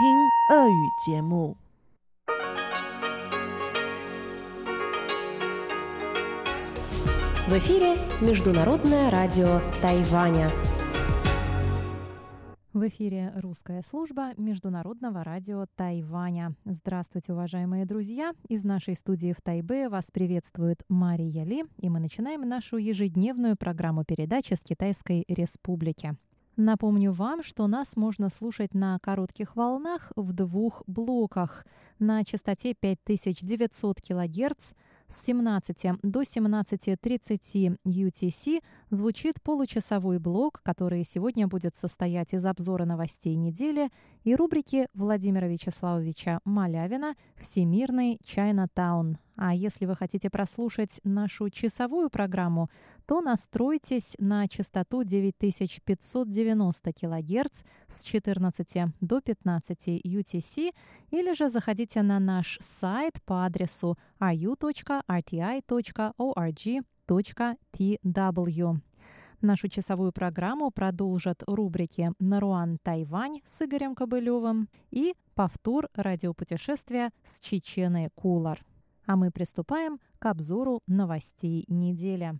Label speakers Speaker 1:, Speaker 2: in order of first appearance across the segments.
Speaker 1: 听俄语节目。
Speaker 2: В эфире Международное радио Тайваня.
Speaker 3: В эфире русская служба Международного радио Тайваня. Здравствуйте, уважаемые друзья! Из нашей студии в Тайбе вас приветствует Мария Ли, и мы начинаем нашу ежедневную программу передачи с Китайской Республики. Напомню вам, что нас можно слушать на коротких волнах в двух блоках на частоте 5900 кГц с 17 до 17.30 UTC звучит получасовой блок, который сегодня будет состоять из обзора новостей недели и рубрики Владимира Вячеславовича Малявина «Всемирный Чайна-таун». А если вы хотите прослушать нашу часовую программу, то настройтесь на частоту 9590 кГц с 14 до 15 UTC или же заходите на наш сайт по адресу ru.rti.org.tw. Нашу часовую программу продолжат рубрики «Наруан Тайвань» с Игорем Кобылевым и повтор радиопутешествия с Чеченой Кулар. А мы приступаем к обзору новостей недели.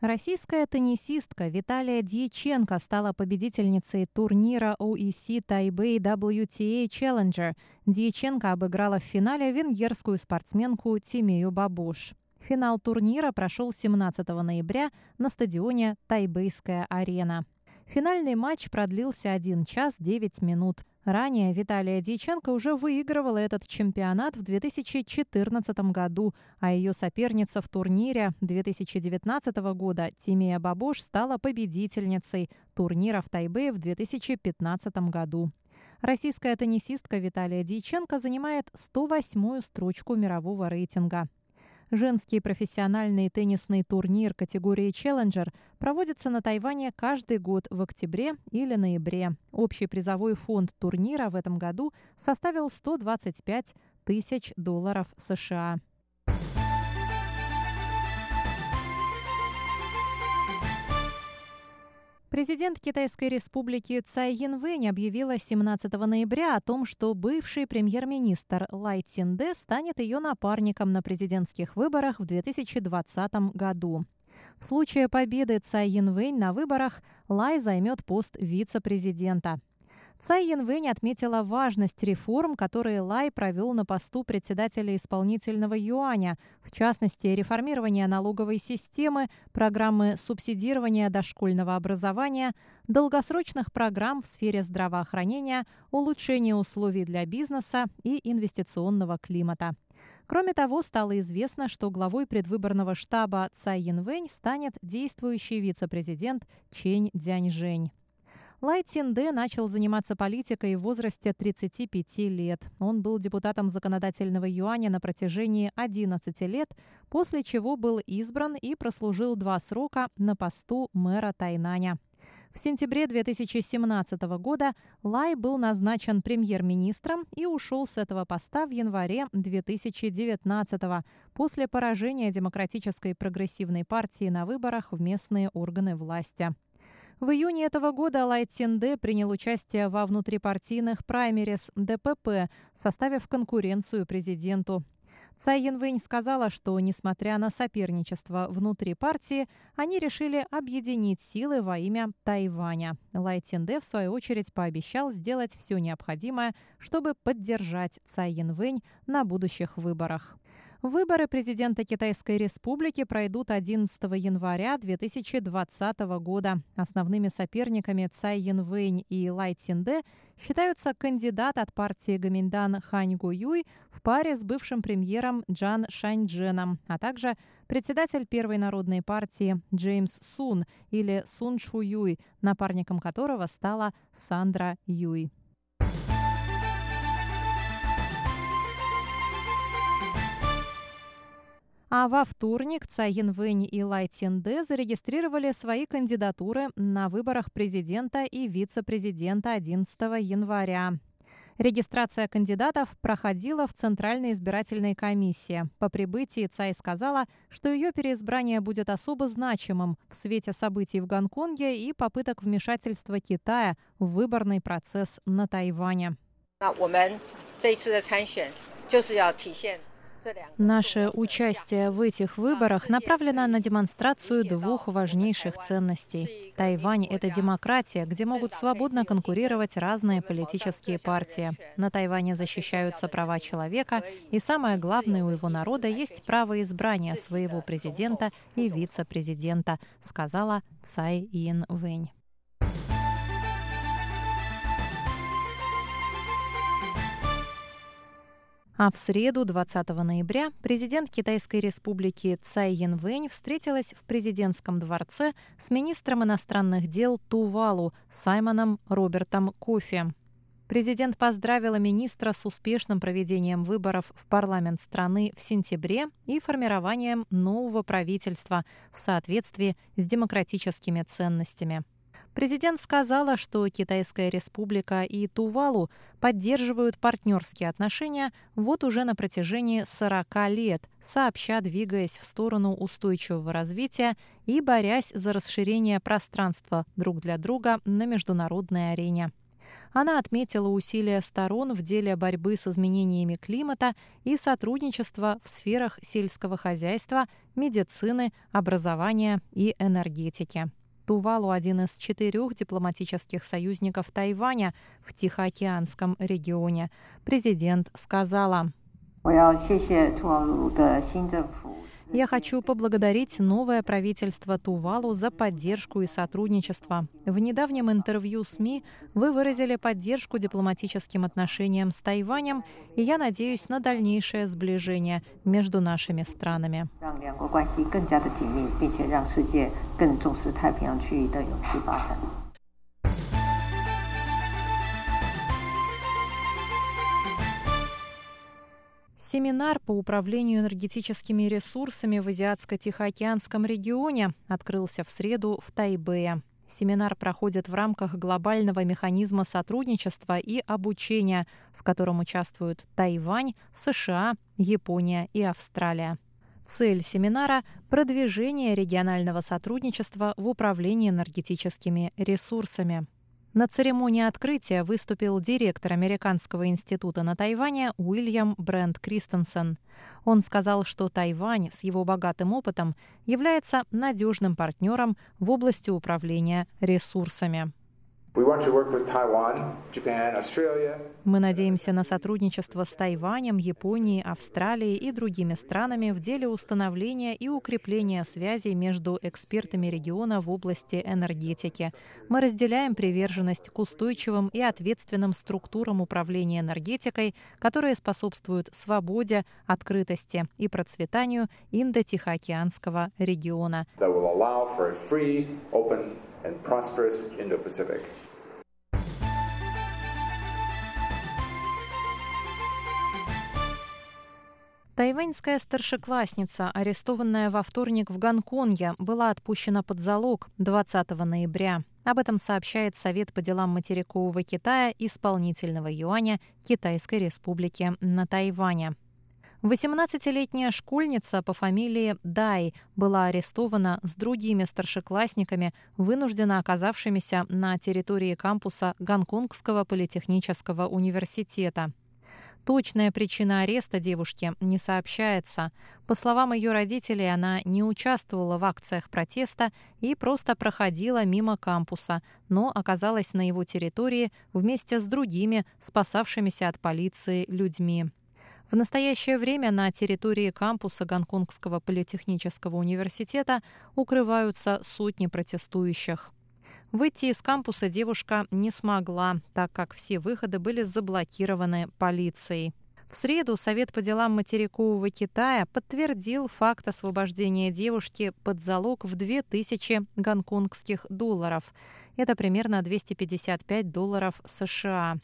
Speaker 3: Российская теннисистка Виталия Дьяченко стала победительницей турнира OEC Taipei WTA Challenger. Дьяченко обыграла в финале венгерскую спортсменку Тимею Бабуш. Финал турнира прошел 17 ноября на стадионе Тайбейская арена. Финальный матч продлился 1 час 9 минут. Ранее Виталия Дьяченко уже выигрывала этот чемпионат в 2014 году, а ее соперница в турнире 2019 года Тимея Бабош стала победительницей турнира в Тайбе в 2015 году. Российская теннисистка Виталия Дьяченко занимает 108-ю строчку мирового рейтинга. Женский профессиональный теннисный турнир категории «Челленджер» проводится на Тайване каждый год в октябре или ноябре. Общий призовой фонд турнира в этом году составил 125 тысяч долларов США. Президент Китайской республики Цай Янвэнь объявила 17 ноября о том, что бывший премьер-министр Лай Цинде станет ее напарником на президентских выборах в 2020 году. В случае победы Цай Янвэнь на выборах Лай займет пост вице-президента. Цай Янвэнь отметила важность реформ, которые Лай провел на посту председателя исполнительного юаня, в частности, реформирование налоговой системы, программы субсидирования дошкольного образования, долгосрочных программ в сфере здравоохранения, улучшение условий для бизнеса и инвестиционного климата. Кроме того, стало известно, что главой предвыборного штаба Цай Янвэнь станет действующий вице-президент Чень Дяньжэнь. Лай Цинде начал заниматься политикой в возрасте 35 лет. Он был депутатом законодательного юаня на протяжении 11 лет, после чего был избран и прослужил два срока на посту мэра Тайнаня. В сентябре 2017 года Лай был назначен премьер-министром и ушел с этого поста в январе 2019 после поражения Демократической прогрессивной партии на выборах в местные органы власти. В июне этого года Лай Цинде принял участие во внутрипартийных праймерис ДПП, составив конкуренцию президенту. Цай Янвэнь сказала, что, несмотря на соперничество внутри партии, они решили объединить силы во имя Тайваня. Лай Цинде, в свою очередь, пообещал сделать все необходимое, чтобы поддержать Цай Янвэнь на будущих выборах. Выборы президента Китайской Республики пройдут 11 января 2020 года. Основными соперниками Цай Янвэнь и Лай Цинде считаются кандидат от партии Гаминдан Хань Гуюй в паре с бывшим премьером Джан Шаньчженом, а также председатель Первой народной партии Джеймс Сун или Сун Шу Юй, напарником которого стала Сандра Юй. А во вторник Цай Янвэнь и Лай Цинде зарегистрировали свои кандидатуры на выборах президента и вице-президента 11 января. Регистрация кандидатов проходила в Центральной избирательной комиссии. По прибытии Цай сказала, что ее переизбрание будет особо значимым в свете событий в Гонконге и попыток вмешательства Китая в выборный процесс на Тайване. Наше участие в этих выборах направлено на демонстрацию двух важнейших ценностей. Тайвань — это демократия, где могут свободно конкурировать разные политические партии. На Тайване защищаются права человека, и самое главное, у его народа есть право избрания своего президента и вице-президента, сказала Цай Ин Вэнь. А в среду, 20 ноября, президент Китайской республики Цай Янвэнь встретилась в президентском дворце с министром иностранных дел Тувалу Саймоном Робертом Кофи. Президент поздравила министра с успешным проведением выборов в парламент страны в сентябре и формированием нового правительства в соответствии с демократическими ценностями. Президент сказала, что Китайская республика и Тувалу поддерживают партнерские отношения вот уже на протяжении 40 лет, сообща двигаясь в сторону устойчивого развития и борясь за расширение пространства друг для друга на международной арене. Она отметила усилия сторон в деле борьбы с изменениями климата и сотрудничества в сферах сельского хозяйства, медицины, образования и энергетики. Тувалу – один из четырех дипломатических союзников Тайваня в Тихоокеанском регионе. Президент сказала. Я хочу поблагодарить новое правительство Тувалу за поддержку и сотрудничество. В недавнем интервью СМИ вы выразили поддержку дипломатическим отношениям с Тайванем, и я надеюсь на дальнейшее сближение между нашими странами. Семинар по управлению энергетическими ресурсами в Азиатско-Тихоокеанском регионе открылся в среду в Тайбэе. Семинар проходит в рамках глобального механизма сотрудничества и обучения, в котором участвуют Тайвань, США, Япония и Австралия. Цель семинара – продвижение регионального сотрудничества в управлении энергетическими ресурсами. На церемонии открытия выступил директор Американского института на Тайване Уильям Брент Кристенсен. Он сказал, что Тайвань с его богатым опытом является надежным партнером в области управления ресурсами. Мы надеемся на сотрудничество с Тайванем, Японией, Австралией и другими странами в деле установления и укрепления связей между экспертами региона в области энергетики. Мы разделяем приверженность к устойчивым и ответственным структурам управления энергетикой, которые способствуют свободе, открытости и процветанию Индо-Тихоокеанского региона. And prosperous Indo-Pacific. Тайваньская старшеклассница, арестованная во вторник в Гонконге, была отпущена под залог 20 ноября. Об этом сообщает Совет по делам материкового Китая исполнительного юаня Китайской республики на Тайване. 18-летняя школьница по фамилии Дай была арестована с другими старшеклассниками, вынужденно оказавшимися на территории кампуса Гонконгского политехнического университета. Точная причина ареста девушки не сообщается. По словам ее родителей, она не участвовала в акциях протеста и просто проходила мимо кампуса, но оказалась на его территории вместе с другими спасавшимися от полиции людьми. В настоящее время на территории кампуса Гонконгского политехнического университета укрываются сотни протестующих. Выйти из кампуса девушка не смогла, так как все выходы были заблокированы полицией. В среду Совет по делам материкового Китая подтвердил факт освобождения девушки под залог в 2000 гонконгских долларов. Это примерно 255 долларов США.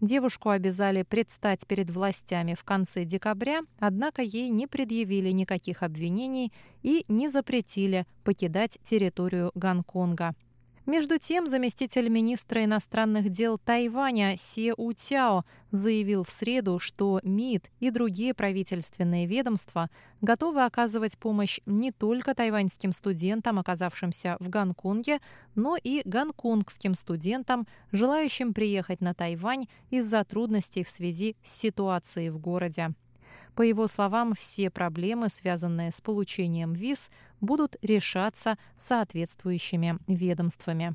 Speaker 3: Девушку обязали предстать перед властями в конце декабря, однако ей не предъявили никаких обвинений и не запретили покидать территорию Гонконга. Между тем, заместитель министра иностранных дел Тайваня Се Утяо заявил в среду, что МИД и другие правительственные ведомства готовы оказывать помощь не только тайваньским студентам, оказавшимся в Гонконге, но и гонконгским студентам, желающим приехать на Тайвань из-за трудностей в связи с ситуацией в городе. По его словам, все проблемы, связанные с получением виз, будут решаться соответствующими ведомствами.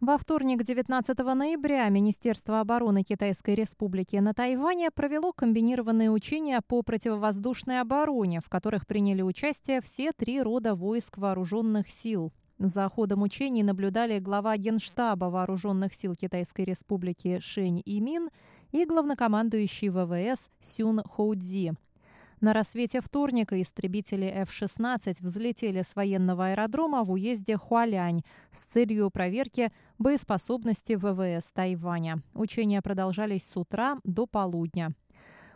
Speaker 3: Во вторник, 19 ноября, Министерство обороны Китайской Республики на Тайване провело комбинированные учения по противовоздушной обороне, в которых приняли участие все три рода войск вооруженных сил. За ходом учений наблюдали глава Генштаба Вооруженных сил Китайской Республики Шень Имин и главнокомандующий ВВС Сюн Хоудзи. На рассвете вторника истребители F-16 взлетели с военного аэродрома в уезде Хуалянь с целью проверки боеспособности ВВС Тайваня. Учения продолжались с утра до полудня.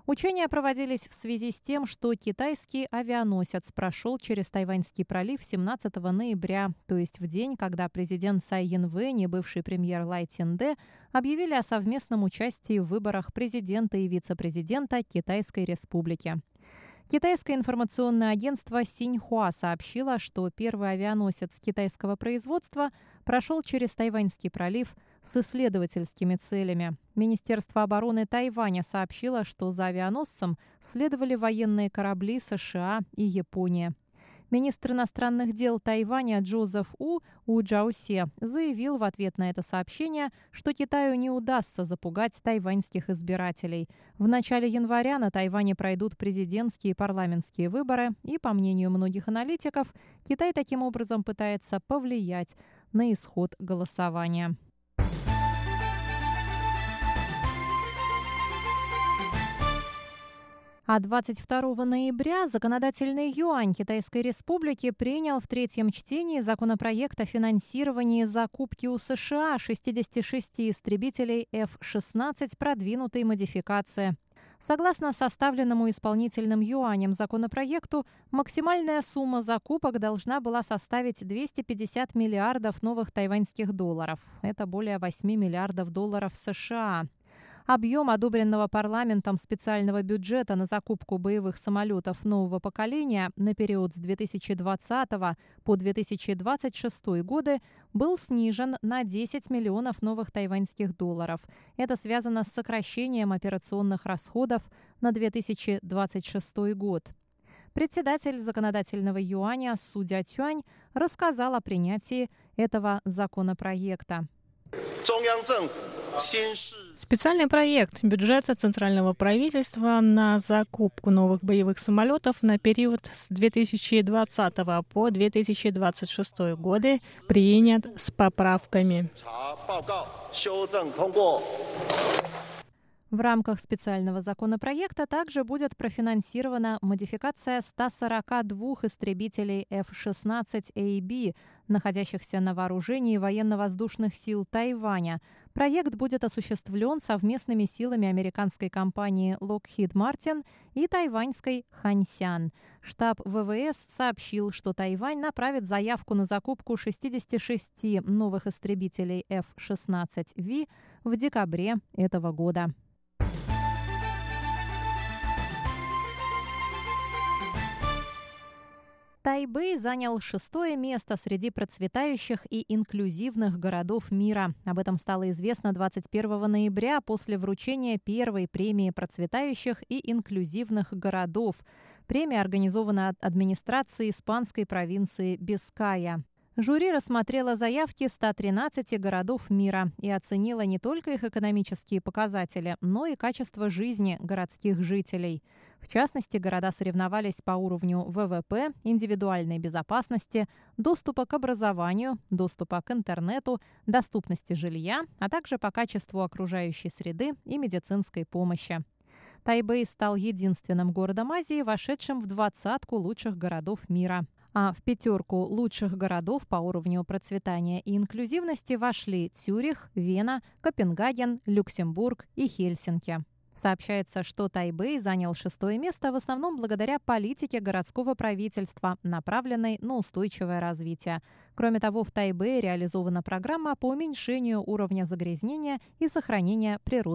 Speaker 3: Учения проводились в связи с тем, что китайский авианосец прошел через Тайваньский пролив 17 ноября, то есть в день, когда президент Цай Янвэнь и бывший премьер Лай Цинде объявили о совместном участии в выборах президента и вице-президента Китайской Республики. Китайское информационное агентство Синьхуа сообщило, что первый авианосец китайского производства прошел через Тайваньский пролив – с исследовательскими целями. Министерство обороны Тайваня сообщило, что за авианосцем следовали военные корабли США и Япония. Министр иностранных дел Тайваня Джозеф У У Джаусе заявил в ответ на это сообщение, что Китаю не удастся запугать тайваньских избирателей. В начале января на Тайване пройдут президентские и парламентские выборы, и, по мнению многих аналитиков, Китай таким образом пытается повлиять на исход голосования. А 22 ноября законодательный юань Китайской Республики принял в третьем чтении законопроект о финансировании закупки у США 66 истребителей F-16 продвинутой модификации. Согласно составленному исполнительным юанем законопроекту, максимальная сумма закупок должна была составить 250 миллиардов новых тайваньских долларов. Это более 8 миллиардов долларов США. Объем одобренного парламентом специального бюджета на закупку боевых самолетов нового поколения на период с 2020 по 2026 годы был снижен на 10 миллионов новых тайваньских долларов. Это связано с сокращением операционных расходов на 2026 год. Председатель законодательного юаня Судя Тюань рассказал о принятии этого законопроекта.
Speaker 4: Специальный проект бюджета Центрального правительства на закупку новых боевых самолетов на период с 2020 по 2026 годы принят с поправками.
Speaker 3: В рамках специального законопроекта также будет профинансирована модификация 142 истребителей F-16AB, находящихся на вооружении военно-воздушных сил Тайваня. Проект будет осуществлен совместными силами американской компании Lockheed Martin и тайваньской Ханьсян. Штаб ВВС сообщил, что Тайвань направит заявку на закупку 66 новых истребителей F-16V в декабре этого года. Тайбэй занял шестое место среди процветающих и инклюзивных городов мира. Об этом стало известно 21 ноября после вручения первой премии процветающих и инклюзивных городов. Премия организована администрацией испанской провинции Биская. Жюри рассмотрело заявки 113 городов мира и оценило не только их экономические показатели, но и качество жизни городских жителей. В частности, города соревновались по уровню ВВП, индивидуальной безопасности, доступа к образованию, доступа к интернету, доступности жилья, а также по качеству окружающей среды и медицинской помощи. Тайбэй стал единственным городом Азии, вошедшим в двадцатку лучших городов мира. А в пятерку лучших городов по уровню процветания и инклюзивности вошли Цюрих, Вена, Копенгаген, Люксембург и Хельсинки. Сообщается, что Тайбэй занял шестое место в основном благодаря политике городского правительства, направленной на устойчивое развитие. Кроме того, в Тайбэе реализована программа по уменьшению уровня загрязнения и сохранения природных